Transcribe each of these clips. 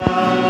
Uh...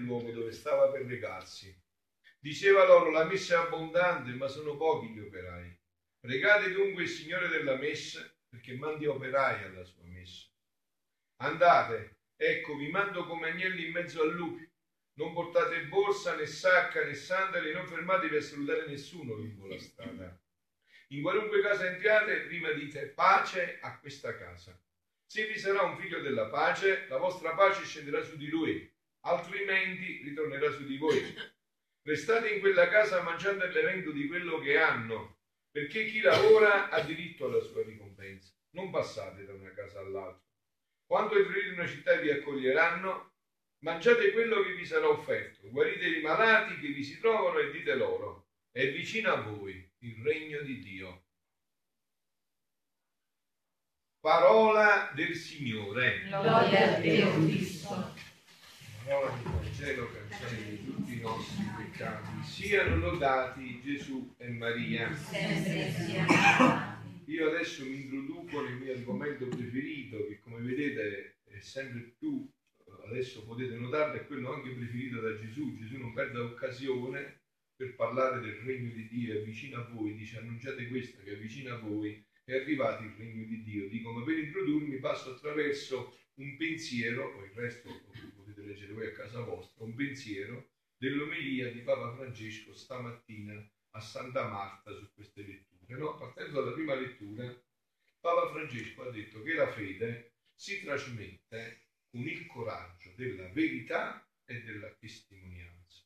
luogo dove stava per recarsi. Diceva loro, la messa è abbondante, ma sono pochi gli operai. Pregate dunque il Signore della messa perché mandi operai alla sua messa. Andate, ecco, vi mando come agnelli in mezzo a lupi. Non portate borsa né sacca né sandali, non fermatevi a salutare nessuno lungo la strada. In qualunque casa entriate, prima dite pace a questa casa. Se vi sarà un figlio della pace, la vostra pace scenderà su di lui, altrimenti ritornerà su di voi. Restate in quella casa mangiando e bevendo di quello che hanno, perché chi lavora ha diritto alla sua ricompensa. Non passate da una casa all'altra. Quando entrerete in una città vi accoglieranno, mangiate quello che vi sarà offerto, guarite i malati che vi si trovano e dite loro, è vicino a voi il regno di Dio. Parola del Signore. Gloria a Dio Cristo. Parola del Vangelo canzone di tutti i nostri peccati. Siano lodati Gesù e Maria. Io adesso mi introduco nel mio argomento preferito, che come vedete è sempre più, adesso potete notarlo, è quello anche preferito da Gesù. Gesù non perde occasione per parlare del regno di Dio, è vicino a voi, dice annunciate questo che è vicino a voi è arrivato il regno di Dio. Dico, ma per introdurmi passo attraverso un pensiero, poi il resto lo potete leggere voi a casa vostra, un pensiero dell'omelia di Papa Francesco stamattina a Santa Marta su queste letture. No? Partendo dalla prima lettura, Papa Francesco ha detto che la fede si trasmette con il coraggio della verità e della testimonianza.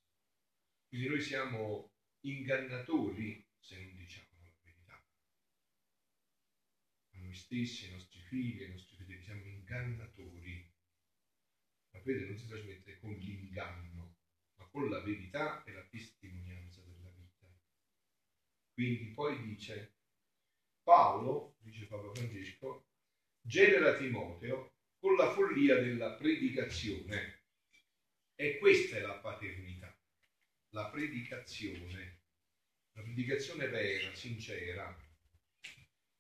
Quindi noi siamo ingannatori se non diciamo noi stessi, i nostri figli, i nostri fedeli, siamo ingannatori. Fede non si trasmette con l'inganno, ma con la verità e la testimonianza della vita. Quindi poi dice, Paolo, dice Papa Francesco, genera Timoteo con la follia della predicazione. E questa è la paternità, la predicazione, la predicazione vera, sincera,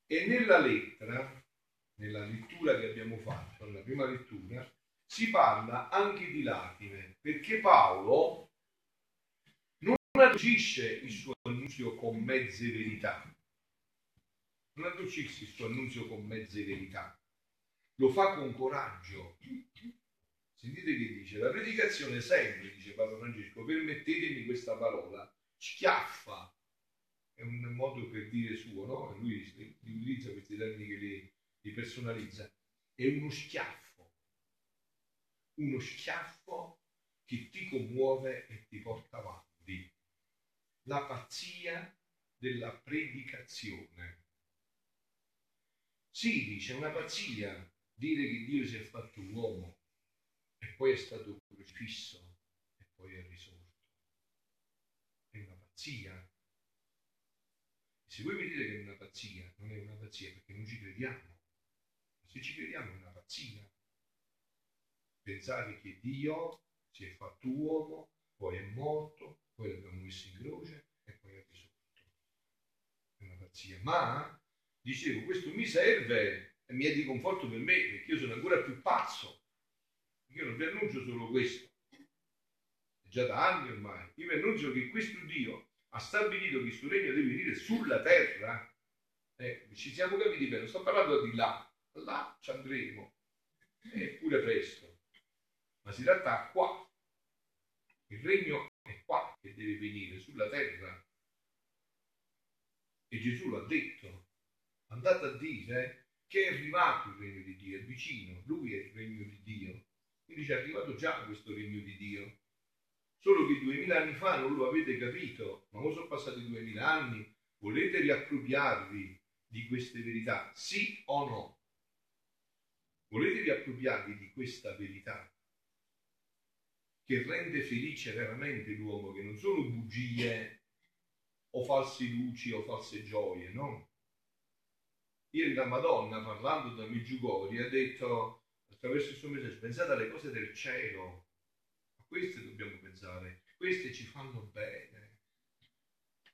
e nella lettera, nella lettura che abbiamo fatto, nella prima lettura, si parla anche di lacrime, perché Paolo non adducisce il suo annunzio con mezze verità. Non adducisce il suo annunzio con mezze verità. Lo fa con coraggio. Sentite che dice, la predicazione sempre, dice Paolo Francesco, permettetemi questa parola, schiaffa è un modo per dire suo, no? Lui utilizza questi termini che li, li personalizza. È uno schiaffo, uno schiaffo che ti commuove e ti porta avanti. La pazzia della predicazione. Sì, dice, una pazzia dire che Dio si è fatto uomo e poi è stato crocifisso e poi è risorto. È una pazzia se voi mi dite che è una pazzia, non è una pazzia perché non ci crediamo. Se ci crediamo è una pazzia. Pensare che Dio si è fatto uomo, poi è morto, poi l'abbiamo messo in croce e poi è risorto. È una pazzia. Ma, dicevo, questo mi serve e mi è di conforto per me perché io sono ancora più pazzo. Io non vi annuncio solo questo. È già da anni ormai. Io vi annuncio che questo Dio ha stabilito che il suo regno deve venire sulla terra, eh, ci siamo capiti bene, sto parlando di là, là ci andremo, eppure presto, ma si tratta qua. Il regno è qua che deve venire, sulla terra. E Gesù l'ha detto, andate a dire che è arrivato il regno di Dio, è vicino, lui è il regno di Dio. Quindi ci è arrivato già questo regno di Dio Solo che duemila anni fa non lo avete capito, ma sono passati duemila anni, volete riappropriarvi di queste verità, sì o no? Volete riappropriarvi di questa verità che rende felice veramente l'uomo, che non sono bugie o false luci o false gioie, no? Ieri la Madonna, parlando da Meggiugori, ha detto attraverso il suo messaggio, pensate alle cose del cielo, a queste dobbiamo pensare, queste ci fanno bene,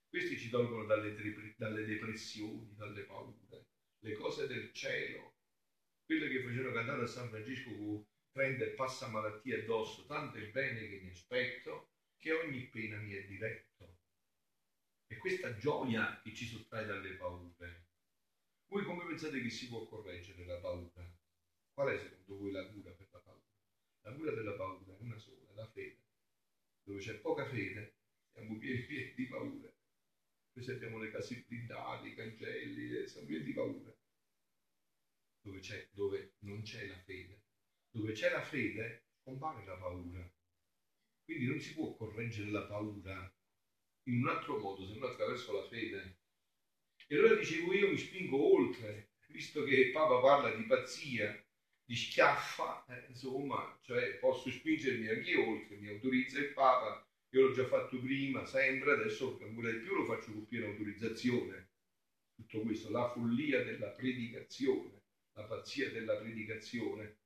questi ci tolgono dalle, dalle depressioni, dalle paure, le cose del cielo, quelle che facevano cantare a San Francesco prende e passa malattie addosso, tanto il bene che mi aspetto, che ogni pena mi è diretto. E questa gioia che ci sottrae dalle paure. Voi come pensate che si può correggere la paura? Qual è secondo voi la cura per la paura? La cura della paura è una sola, la fede. Dove c'è poca fede, siamo pieni, pieni di paura. Noi abbiamo le case blindate, i cancelli, siamo pieni di paura. Dove, dove non c'è la fede, dove c'è la fede, compare la paura. Quindi non si può correggere la paura in un altro modo se non attraverso la fede. E allora dicevo io mi spingo oltre, visto che Papa parla di pazzia, di schiaffa, eh, insomma, cioè posso spingermi anche oltre, mi autorizza il Papa, io l'ho già fatto prima, sempre, adesso ancora di più lo faccio con piena autorizzazione. Tutto questo, la follia della predicazione, la pazzia della predicazione.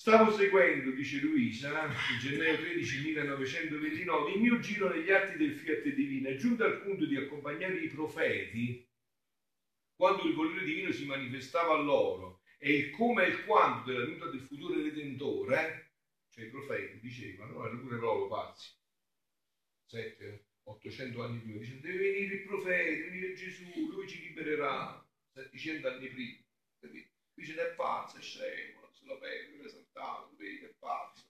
Stavo seguendo, dice Luisa, il gennaio 13 1929, il mio giro negli atti del Fiat Divino, è giunto al punto di accompagnare i profeti quando il volere divino si manifestava a loro e il come e il quando della venuta del futuro Redentore, cioè i profeti dicevano, erano pure loro pazzi, 7, 800 anni prima, dicevano deve venire il profeta, deve venire Gesù, lui ci libererà, 700 anni prima, dice è pazzo, è scemo, sulla pelle, esaltato, vedi è pazzo,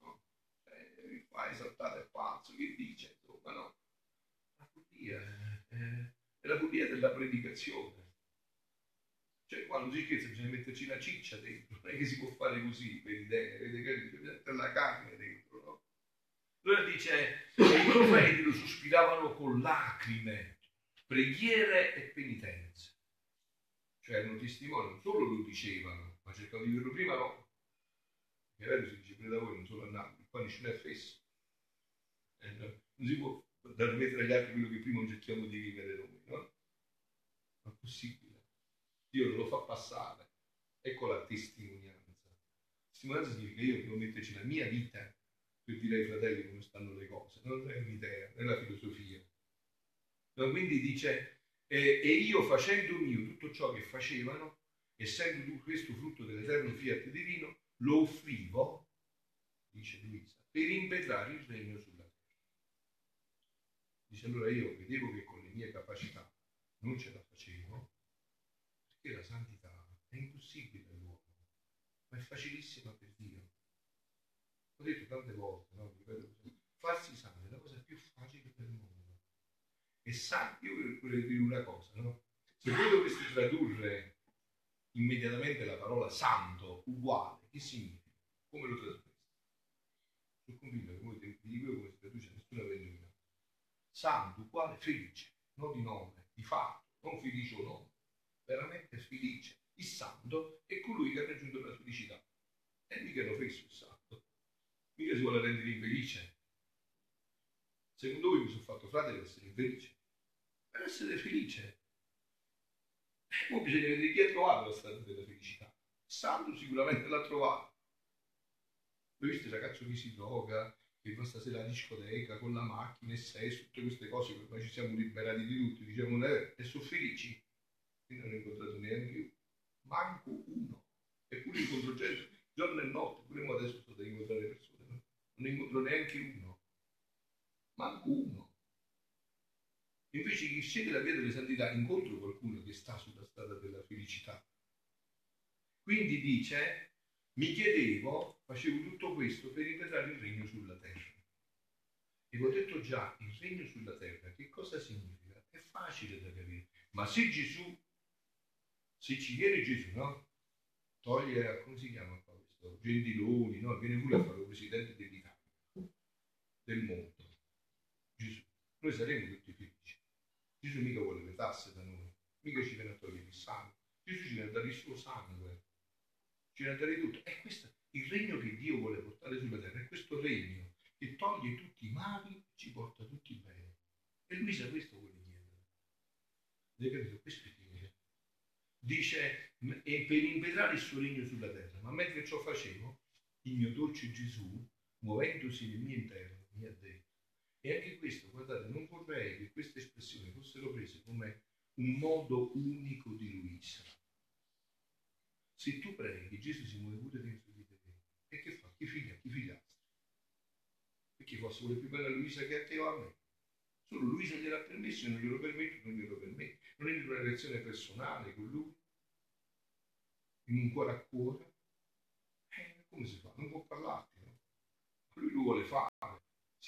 no? eh, fa esaltato è pazzo, che dice? Insomma, no? La follia è, è la follia della predicazione. Cioè, quando si scherza bisogna metterci la ciccia dentro, non è che si può fare così, vedi, vedi, vedi, mettere la carne dentro, no? Allora dice, i profeti lo sospiravano con lacrime, preghiere e penitenze. Cioè erano testimoni, non solo lo dicevano, ma cercavo di dirlo prima no. Che vero si dice prima da voi, non solo andando, qua nessuno è fesso. No? Non si può dar mettere agli altri quello che prima non cerchiamo di vivere noi, no? Ma è possibile. Dio lo fa passare. Ecco la testimonianza. Testimonianza significa io devo metterci la mia vita per dire ai fratelli come stanno le cose, non è un'idea, è la filosofia. No, quindi dice, eh, e io facendo mio tutto ciò che facevano, essendo questo frutto dell'eterno fiat divino, lo offrivo, dice Luisa, per impetrare il regno sulla terra. Dice allora io vedevo che con le mie capacità non ce la facevo, perché la santità è impossibile all'uomo, ma è facilissima per Dio. Ho detto tante volte, no? farsi santo è la cosa più facile del mondo. E sa, io vorrei dire una cosa, no? Se voi doveste tradurre immediatamente la parola santo uguale, che significa? Come lo trasmetti? Sono convinto che voi vi dico come si traduce nessuna vendita. Santo uguale felice, non di nome, di fatto, non felice o nome, veramente felice. Il santo è colui che ha raggiunto la felicità. E mica lo fesso il santo. Mica si vuole rendere infelice. Secondo voi mi sono fatto frate per essere infelice? Per essere felice Ora bisogna vedere chi ha trovato la strada della felicità. Santo sicuramente l'ha trovato. Voi visto il ragazzo che si droga, che va stasera alla discoteca con la macchina e sesso, tutte queste cose, che ormai ci siamo liberati di tutto, diciamo, eh, e sono felici. Io non ho incontrato neanche io, manco uno. Eppure incontro gente giorno e notte, pure adesso sto ad incontrare persone, no? non incontro neanche uno, manco uno. Invece chi sceglie la via delle santità incontra qualcuno che sta sulla strada della felicità. Quindi dice, mi chiedevo, facevo tutto questo per ripetere il regno sulla terra. E ho detto già, il regno sulla terra, che cosa significa? È facile da capire. Ma se Gesù, se ci viene Gesù, no? Toglie, come si chiama qua questo? Gentiloni, no? Viene pure a fare il presidente dell'Italia. noi saremo tutti felici. Gesù mica vuole le tasse da noi, mica ci viene a togliere il sangue. Gesù ci viene a dare il suo sangue, ci viene a dare tutto. E questo è il regno che Dio vuole portare sulla terra, è questo regno che toglie tutti i mali e ci porta tutti bene. E Luisa questo vuole chiedere. Avete capito? Questo è Dio. Dice, e per impetrare il suo regno sulla terra. Ma mentre ciò facevo, il mio dolce Gesù, muovendosi nel mio interno, mi ha detto, e anche questo, guardate, non vorrei che queste espressioni fossero prese come un modo unico di Luisa. Se tu preghi, Gesù si muove pure dentro di te. E che fa? Chi figlia? Chi figliastri? Perché forse vuole più bene a Luisa che a te o a me. Solo Luisa gliel'ha permesso e non glielo permetto, non glielo permetto. Non è una relazione personale con lui, in un cuore a cuore. Eh, come si fa? Non può parlarti, no? Lui lo vuole fare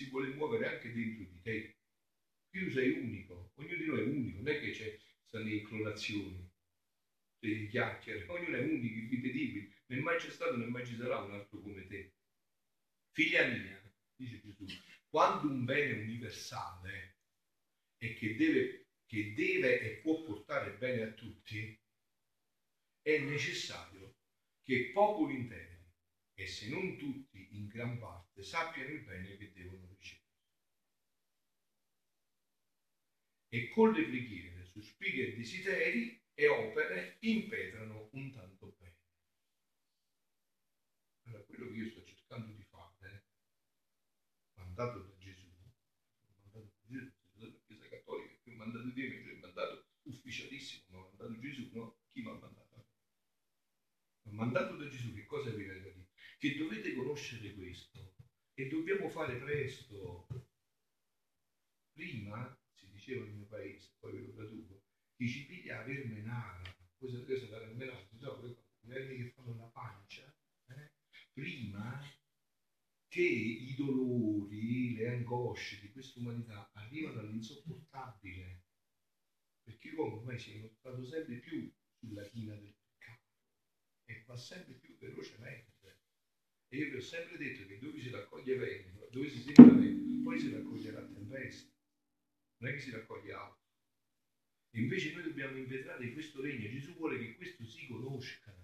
si vuole muovere anche dentro di te. Tu sei unico, ognuno di noi è unico, non è che c'è stanno le inclinazioni, le chiacchiere, ognuno è unico, irripetibile, né mai c'è stato né mai ci sarà un altro come te. Figlia mia, dice Gesù, quando un bene universale e che deve, che deve e può portare bene a tutti, è necessario che popoli interi e se non tutti in gran parte sappiano il bene che devono ricevere. E con le preghiere, sospiri e desideri e opere impetrano un tanto bene. Allora, quello che io sto cercando di fare, mandato da Gesù, mandato da Gesù, della Chiesa Cattolica, che ho mandato Dio, invece è mandato ufficialissimo, ma ha mandato Gesù, no? Chi mi ha mandato? Ma mandato da Gesù, che cosa da dire? Che dovete conoscere questo e dobbiamo fare presto. Prima si diceva nel mio paese, poi ve lo traduco, chi ci piglia a vermenara, voi sapete cosa è la sono quei vermi che fanno la pancia, eh? prima che i dolori, le angosce di questa umanità arrivano all'insopportabile, perché l'uomo ormai si è inoltrato sempre più sulla china del peccato e va sempre più velocemente. E io vi ho sempre detto che dove si raccoglie vento, dove si sente vento, poi si raccoglierà tempesta. Non è che si raccoglie altro. Invece noi dobbiamo impetrare questo regno. Gesù vuole che questo si conosca.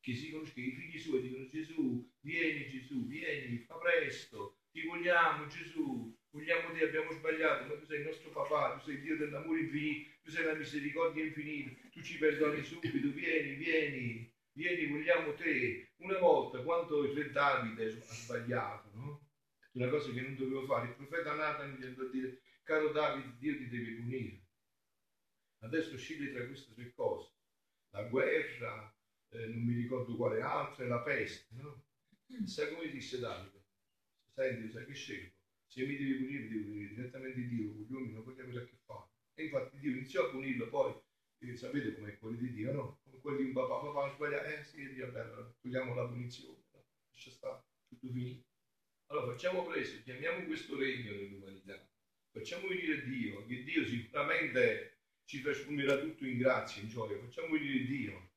Che si conosca, i figli suoi dicono Gesù, vieni Gesù, vieni, fa presto, ti vogliamo Gesù, vogliamo te, abbiamo sbagliato, ma tu sei il nostro papà, tu sei il Dio dell'amore infinito, tu sei la misericordia infinita, tu ci perdoni subito, vieni, vieni vieni, vogliamo te. Una volta, quando il re Davide ha sbagliato, no? Una cosa che non dovevo fare, il profeta Nathan gli andò a dire, caro Davide, Dio ti deve punire. Adesso scegli tra queste tre cose, la guerra, eh, non mi ricordo quale altra, la peste, no? Sai come disse Davide? Senti, sai che scelgo? Se mi devi punire, devi punire direttamente Dio, con gli uomini non voglio avere a che fare. E infatti Dio iniziò a punirlo, poi e sapete com'è quello di Dio, no? Come quelli di un papà, papà ha sbagliato, eh sì, Dio, bello, togliamo la punizione, no? lascia stare, tutto finito. Allora facciamo presto, chiamiamo questo regno nell'umanità, facciamo venire Dio, che Dio sicuramente ci trasformerà tutto in grazia, in gioia, facciamo venire Dio.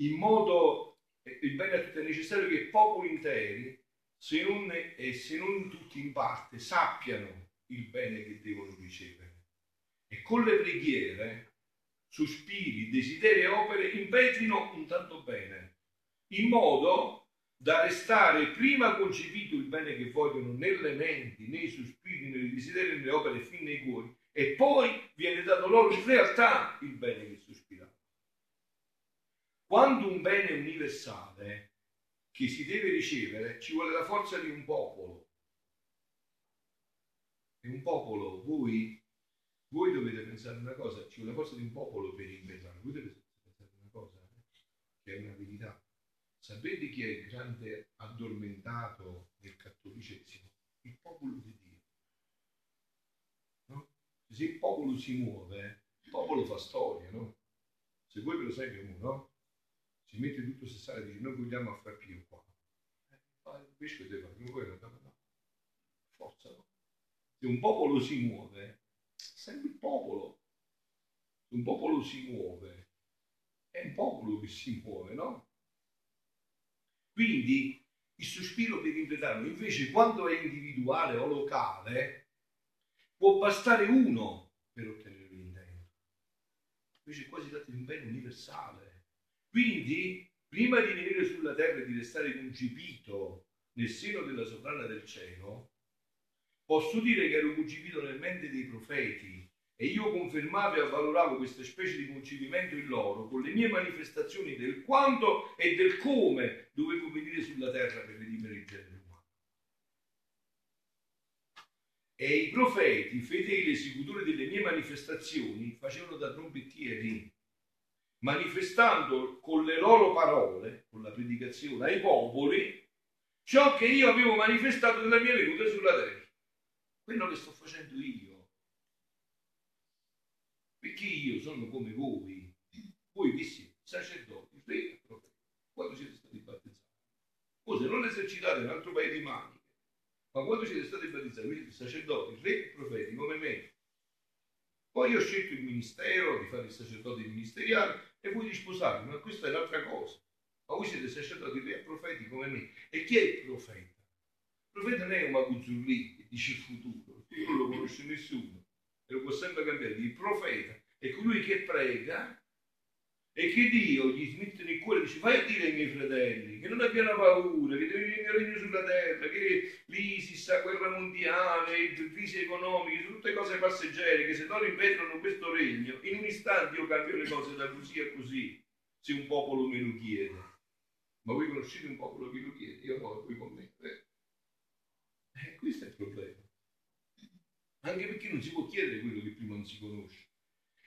In modo, il bene a tutti è necessario che popoli interi, se non, e se non tutti in parte, sappiano il bene che devono ricevere. E con le preghiere sospiri, desideri e opere impetrino un tanto bene, in modo da restare prima concepito il bene che vogliono nelle menti, nei sospiri, nei desideri, nelle opere fin nei cuori, e poi viene dato loro in realtà il bene che sospirano. Quando un bene universale che si deve ricevere, ci vuole la forza di un popolo. E un popolo, voi voi dovete pensare una cosa, ci vuole la forza di un popolo per inventare, voi dovete pensare una cosa, che è una verità. Sapete chi è il grande addormentato del cattolicesimo? Il popolo di Dio. No? Se il popolo si muove, il popolo fa storia, no? Se voi per esempio no? si mette tutto se sale e dice noi vogliamo far più qua. Eh, invece che deve fare, voi no? Forza no? Se un popolo si muove, sempre il popolo. Un popolo si muove, è un popolo che si muove, no? Quindi il sospiro per interpretarlo, invece, quando è individuale o locale, può bastare uno per ottenere l'intento. Invece qua si tratta di un bene universale. Quindi, prima di venire sulla terra e di restare concepito nel seno della sovrana del cielo, posso dire che ero concepito nel mente dei profeti e io confermavo e avvaloravo questa specie di concepimento in loro con le mie manifestazioni del quanto e del come dovevo venire sulla terra per redimere il genere umano. E i profeti, fedeli esecutori delle mie manifestazioni, facevano da trombettieri, manifestando con le loro parole, con la predicazione ai popoli, ciò che io avevo manifestato nella mia venuta sulla terra. Quello che sto facendo io perché io sono come voi, voi vi siete sacerdoti, re e profeti, quando siete stati battezzati. Voi se non esercitate un altro paio di maniche, ma quando siete stati battezzati, voi siete sacerdoti, re e profeti, come me. Poi io ho scelto il ministero di fare il sacerdote ministeriale e voi di sposarvi, ma questa è un'altra cosa. Ma voi siete sacerdoti, re e profeti come me. E chi è il profeta? Il profeta non è un maguzzurlì che dice il futuro, non lo conosce nessuno e lo può sempre cambiare, il profeta è colui che prega e che Dio gli mette nel cuore e dice vai a dire ai miei fratelli che non abbiano paura, che deve venire il regno sulla terra, che l'ISIS, la guerra mondiale, le crisi economiche, tutte cose passeggere, che se loro invetrano questo regno, in un istante io cambio le cose da così a così, se un popolo me lo chiede. Ma voi conoscete un popolo che lo chiede? Io no, voi con me. Eh, eh questo è il problema anche perché non si può chiedere quello che prima non si conosce.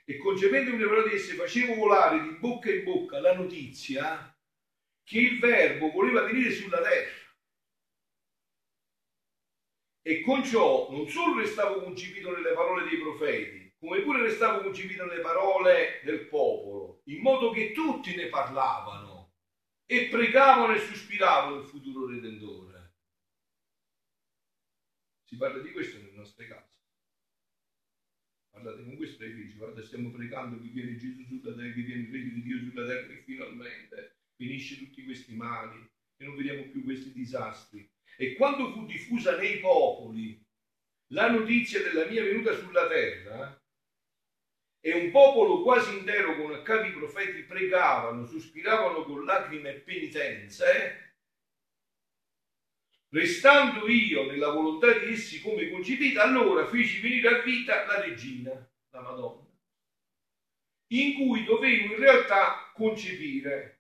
E concependo le parole di esse facevo volare di bocca in bocca la notizia che il verbo voleva venire sulla terra. E con ciò non solo restavo concepito nelle parole dei profeti, come pure restavo concepito nelle parole del popolo, in modo che tutti ne parlavano e pregavano e sospiravano il futuro redentore. Si parla di questo nelle nostre case guardate con questo ai figli, guarda stiamo pregando che viene Gesù sulla terra, che viene il regno di Dio sulla terra che finalmente finisce tutti questi mali e non vediamo più questi disastri. E quando fu diffusa nei popoli la notizia della mia venuta sulla terra, e un popolo quasi intero con capi profeti pregavano, sospiravano con lacrime e penitenze, Restando io nella volontà di essi come concepita, allora feci venire a vita la regina, la Madonna, in cui dovevo in realtà concepire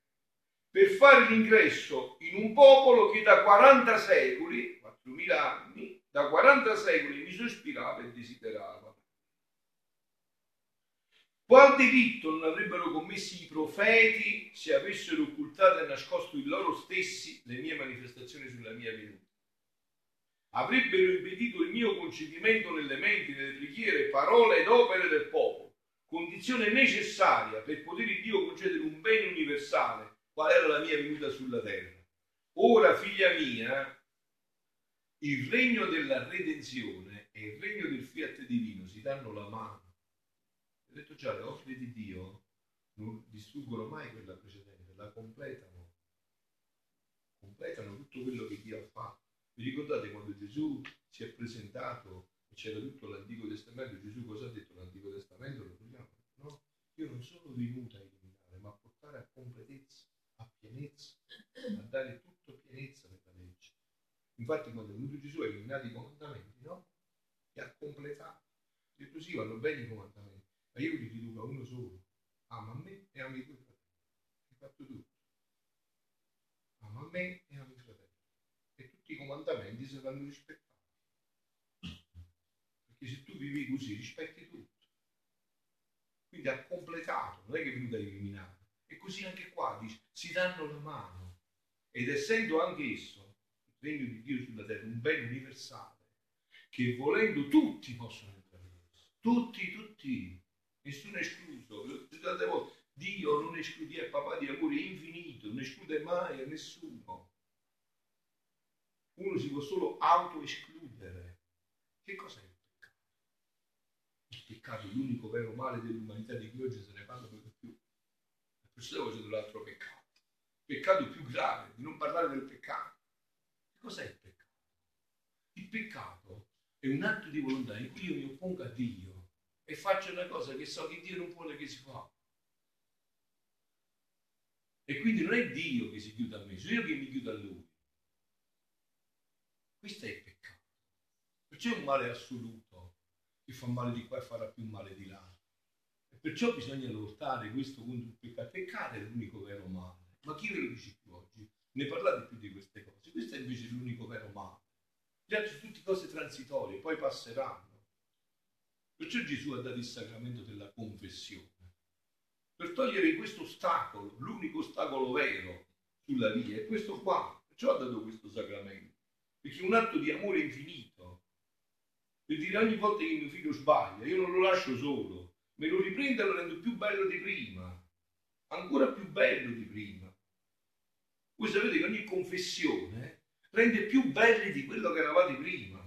per fare l'ingresso in un popolo che da 40 secoli, 4.000 anni, da 40 secoli mi sospirava e desiderava. Qual delitto non avrebbero commessi i profeti se avessero occultato e nascosto in loro stessi le mie manifestazioni sulla mia venuta? Avrebbero impedito il mio concepimento nelle menti, nelle preghiere, parole ed opere del popolo, condizione necessaria per poter Dio concedere un bene universale, qual era la mia venuta sulla terra. Ora, figlia mia, il regno della redenzione e il regno del fiat divino si danno la mano ho detto già, le opere di Dio non distruggono mai quella precedente, la completano. Completano tutto quello che Dio ha fatto. Vi ricordate quando Gesù si è presentato e c'era tutto l'Antico Testamento? Gesù cosa ha detto? L'Antico Testamento lo vogliamo? No, io non sono venuto a eliminare, ma a portare a completezza, a pienezza, a dare tutto pienezza nella legge. Infatti quando è venuto Gesù ha eliminato i comandamenti, no? E ha completato. Ha detto sì, vanno bene i comandamenti ma io li riduco a uno solo. Ama a me e ama i tuoi fratelli. Hai fatto tutto. Ama a me e ama i fratelli. E tutti i comandamenti saranno rispettati. Perché se tu vivi così, rispetti tutto. Quindi ha completato, non è che è venuto a eliminare. E così anche qua dice, si danno la mano. Ed essendo anche esso, il regno di Dio sulla terra, un bene universale, che volendo tutti possono entrare. Tutti, tutti nessuno è escluso. Dio non esclude, è papà di amore infinito, non esclude mai a nessuno. Uno si può solo auto-escludere. Che cos'è il peccato? Il peccato è l'unico vero male dell'umanità di cui oggi se ne parla per più. Perciò c'è dell'altro peccato. Il peccato più grave, di non parlare del peccato. Che cos'è il peccato? Il peccato è un atto di volontà in cui io mi oppongo a Dio e faccio una cosa che so che Dio non vuole che si fa. E quindi non è Dio che si chiude a me, sono io che mi chiudo a Lui. Questo è il peccato. Perciò è un male assoluto che fa male di qua e farà più male di là. E perciò bisogna lottare questo contro il peccato. Peccato è l'unico vero male. Ma chi ve lo dice più oggi? Ne parlate più di queste cose. Questo è invece l'unico vero male. Gli altri sono tutte cose transitorie, poi passeranno. Perciò Gesù ha dato il sacramento della confessione. Per togliere questo ostacolo, l'unico ostacolo vero sulla via, è questo qua. Perciò ha dato questo sacramento. Perché è un atto di amore infinito. Per dire ogni volta che mio figlio sbaglia, io non lo lascio solo, me lo riprendo e lo rendo più bello di prima. Ancora più bello di prima. Voi sapete che ogni confessione rende più belli di quello che eravate prima.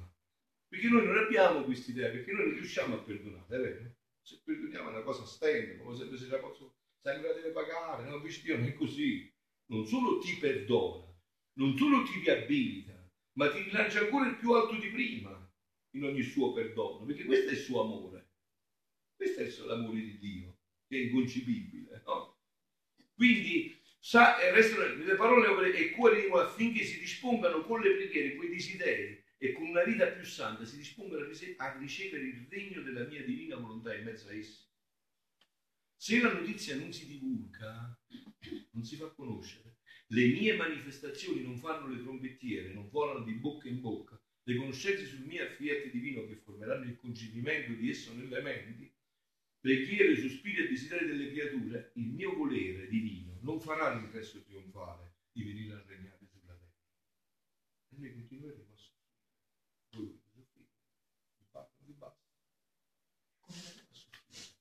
Perché noi non abbiamo questa idea, perché noi non riusciamo a perdonare, è vero? Se perdoniamo è una cosa stende, come sempre se la posso, sempre la deve pagare, no? Invece Dio non è così. Non solo ti perdona, non solo ti riabilita, ma ti rilancia ancora il più alto di prima in ogni suo perdono, perché questo è il suo amore. Questo è l'amore di Dio, che è inconcepibile, no? Quindi sa, eh, restano le parole e cuore di noi affinché si dispongano con le preghiere, quei desideri e con una vita più santa si dispongano a ricevere il regno della mia divina volontà in mezzo a essi. Se la notizia non si divulga, non si fa conoscere, le mie manifestazioni non fanno le trombettiere, non volano di bocca in bocca, le conoscenze sul mio fiat divino che formeranno il concepimento di esso nelle menti, preghiere, sospiri e desideri delle creature, il mio volere divino non farà l'ingresso trionfale di venire a regnare sulla terra. E noi continueremo a soffrire. Voi soffrire, vi parlo di basta. Continueremo a soffrire.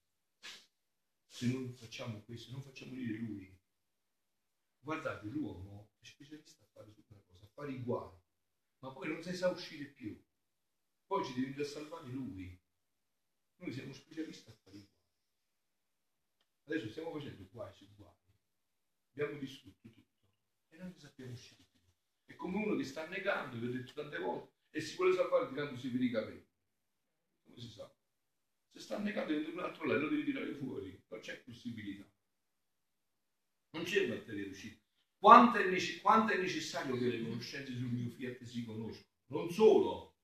Se non facciamo questo, non facciamo dire lui. Guardate, l'uomo è specialista a fare su una cosa, a fare i guai, ma poi non si sa uscire più. Poi ci deve salvare lui. Noi siamo specialisti a fare i guai. Adesso stiamo facendo guai su guai. Abbiamo distrutto tutto e non ne sappiamo uscire più. È come uno che sta negando, vi ho detto tante volte, e si vuole salvare tirandosi per i capelli. Come si sa? Sta negando dentro un altro lei lo devi tirare fuori, non c'è possibilità. Non c'è batteria d'uscita. Quanto è, nece- quanto è necessario che le conoscenze sul mio fiat si conoscano? Non solo,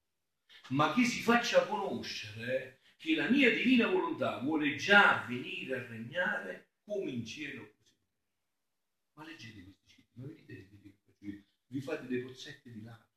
ma che si faccia conoscere che la mia divina volontà vuole già venire a regnare come in cielo. Ma leggete questi citi, ma vedete vi fate dei pozzetti di lacrime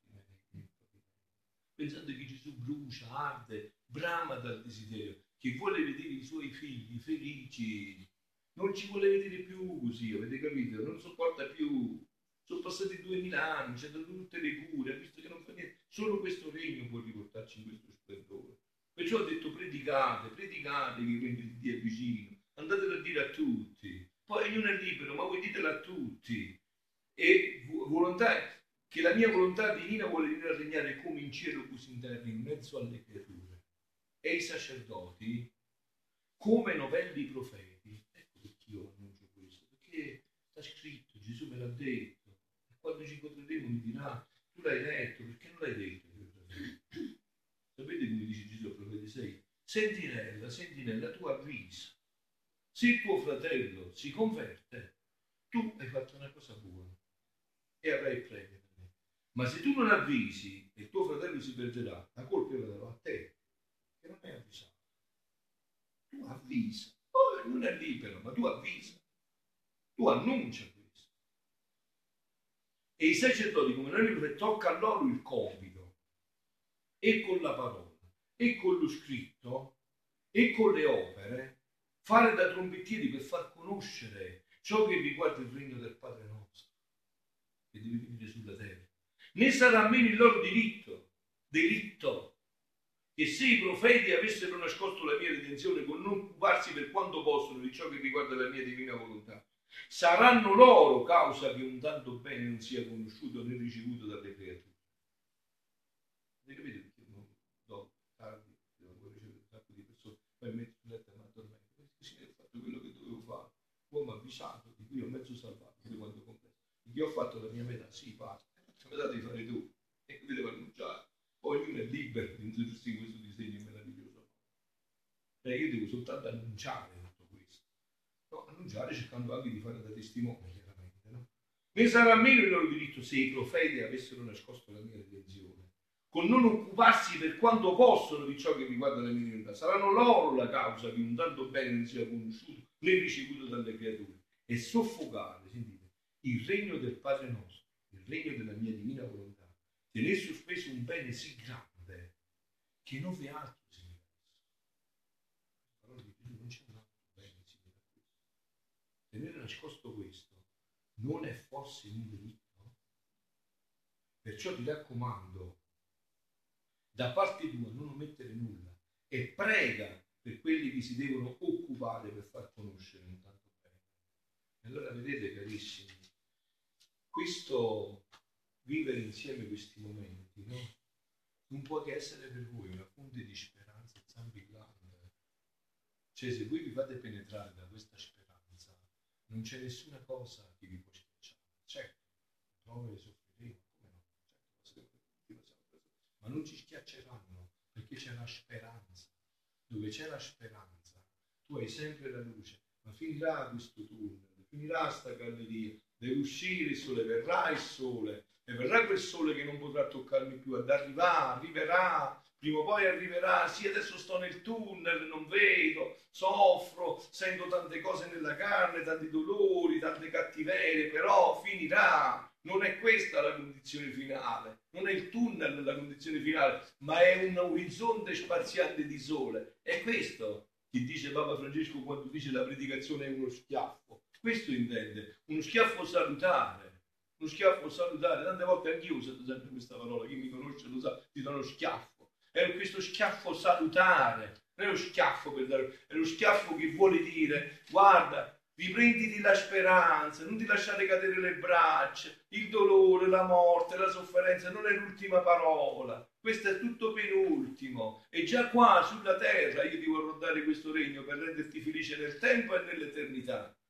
pensando che Gesù brucia, arde, brama dal desiderio, che vuole vedere i suoi figli felici, non ci vuole vedere più così, avete capito? Non sopporta più. Sono passati duemila anni, c'è dato tutte le cure, ha visto che non fa niente. Solo questo regno può riportarci in questo splendore. Perciò ho detto predicate, predicate che il regno di Dio è vicino, andatelo a dire a tutti. Poi ognuno è libero, ma voi ditelo a tutti. E volontà, che la mia volontà divina vuole venire a regnare come in cielo così in terra, in mezzo alle creature. E i sacerdoti, come novelli profeti, ecco perché io annuncio questo, perché sta scritto, Gesù me l'ha detto, e quando ci incontreremo mi dirà, tu l'hai detto, perché non l'hai detto? Sapete come dice Gesù al profeta 6? Sentinella, sentinella, tu avvisa. Se il tuo fratello si converte, tu hai fatto una cosa buona e avrai il premio. Ma se tu non avvisi e il tuo fratello si perderà, la colpa la darò a te, hai avvisato. Tu avvisa. Oh, non è libero, ma tu avvisa. Tu annuncia questo. E i sacerdoti, come noi, tocca a loro il compito e con la parola, e con lo scritto, e con le opere, fare da trombettieri per far conoscere ciò che riguarda il regno del Padre nostro, che deve venire sulla terra. Né sarà meno il loro diritto, diritto, che se i profeti avessero nascosto la mia redenzione con non occuparsi per quanto possono di ciò che riguarda la mia divina volontà, saranno loro causa che un tanto bene non sia conosciuto né ricevuto dalle creature. Avete capito? poi metto letto e mi addormento. Così ho fatto quello che dovevo fare. Uomo avvisato, di cui ho mezzo salvato, di quanto complesso. Di ho fatto la mia metà, sì, parte. La metà devi fare tu. E qui devo annunciare. Ognuno è libero di introdursi in questo disegno meraviglioso. Cioè io devo soltanto annunciare tutto questo. No, annunciare cercando anche di fare da testimone, chiaramente. No? Ne sarà meno il loro diritto se i profeti avessero nascosto la mia redenzione, con non occuparsi per quanto possono di ciò che riguarda le minorità. Saranno loro la causa che un tanto bene non sia conosciuto né ricevuto dalle creature e soffocare, sentite, il regno del Padre nostro, il regno della mia divina volontà, tenere sospeso un bene sì grande che non vi altro simile a parola di Gesù non c'è un altro bene simile a questo. Tenere nascosto questo non è forse un diritto? Perciò ti raccomando, da parte tua non omettere nulla e prega per quelli che si devono occupare per far conoscere un tanto allora vedete carissimi, questo vivere insieme questi momenti, no? Non può che essere per voi una fonte di speranza zampillante. Cioè se voi vi fate penetrare da questa speranza, non c'è nessuna cosa che vi può schiacciare. Certo, prove soffriremo, come no? Certo, ma non ci schiacceranno perché c'è la speranza. Dove c'è la speranza, tu hai sempre la luce, ma finirà questo tunnel finirà sta galleria, deve uscire il sole, verrà il sole, e verrà quel sole che non potrà toccarmi più, ad arrivare, arriverà, prima o poi arriverà, sì adesso sto nel tunnel, non vedo, soffro, sento tante cose nella carne, tanti dolori, tante cattiverie, però finirà. Non è questa la condizione finale, non è il tunnel la condizione finale, ma è un orizzonte spaziante di sole. È questo che dice Papa Francesco quando dice la predicazione è uno schiaffo. Questo intende, uno schiaffo salutare, uno schiaffo salutare. Tante volte anch'io uso sempre questa parola, chi mi conosce lo sa, ti do uno schiaffo. È questo schiaffo salutare, non è lo schiaffo per dare, è lo schiaffo che vuole dire, guarda, riprenditi la speranza, non ti lasciare cadere le braccia, il dolore, la morte, la sofferenza non è l'ultima parola, questo è tutto penultimo e già qua sulla terra io ti vorrò dare questo regno per renderti felice nel tempo e nell'eternità